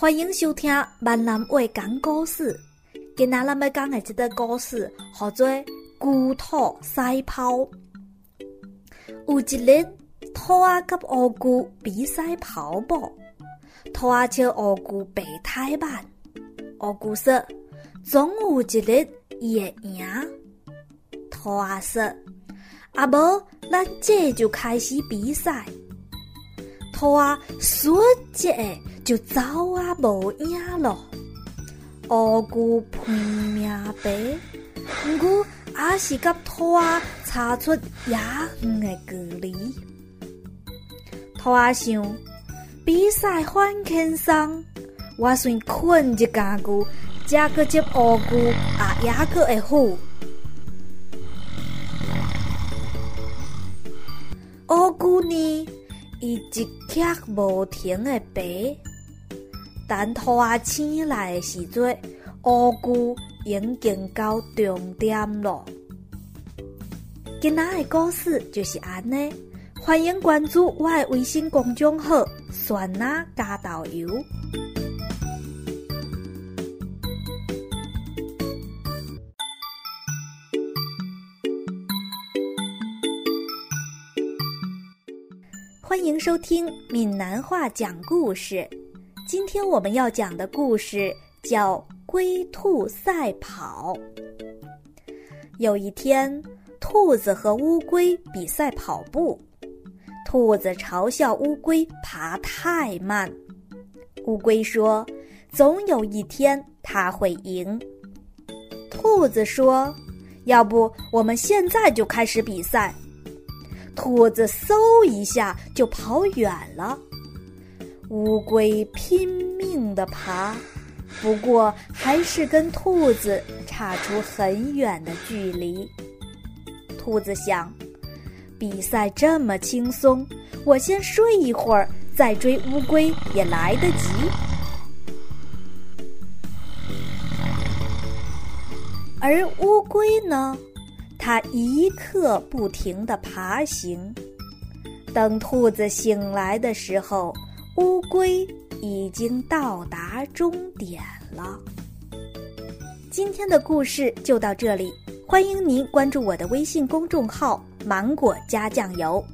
欢迎收听闽南话讲故事。今仔咱要讲的这个故事，叫做《龟兔赛跑》。有一日，兔仔甲乌龟比赛跑步，兔仔笑乌龟白太慢。乌龟说：“总有一日，伊会赢。”兔仔说：“啊无，咱这就开始比赛。”兔仔瞬间就走啊无影咯。乌龟拼命爬，毋过也是甲兔仔差出遥远的距离。兔仔想，比赛很轻松，我先困一家久，才去接乌龟，也也去会好。乌龟呢？伊一刻无停的爬，等兔仔醒来的时阵，乌龟已经到终点了。今仔的故事就是安尼，欢迎关注我的微信公众号“酸奶加导游”。欢迎收听闽南话讲故事。今天我们要讲的故事叫《龟兔赛跑》。有一天，兔子和乌龟比赛跑步，兔子嘲笑乌龟爬太慢。乌龟说：“总有一天它会赢。”兔子说：“要不我们现在就开始比赛。”兔子嗖一下就跑远了，乌龟拼命的爬，不过还是跟兔子差出很远的距离。兔子想，比赛这么轻松，我先睡一会儿再追乌龟也来得及。而乌龟呢？它一刻不停地爬行，等兔子醒来的时候，乌龟已经到达终点了。今天的故事就到这里，欢迎您关注我的微信公众号“芒果加酱油”。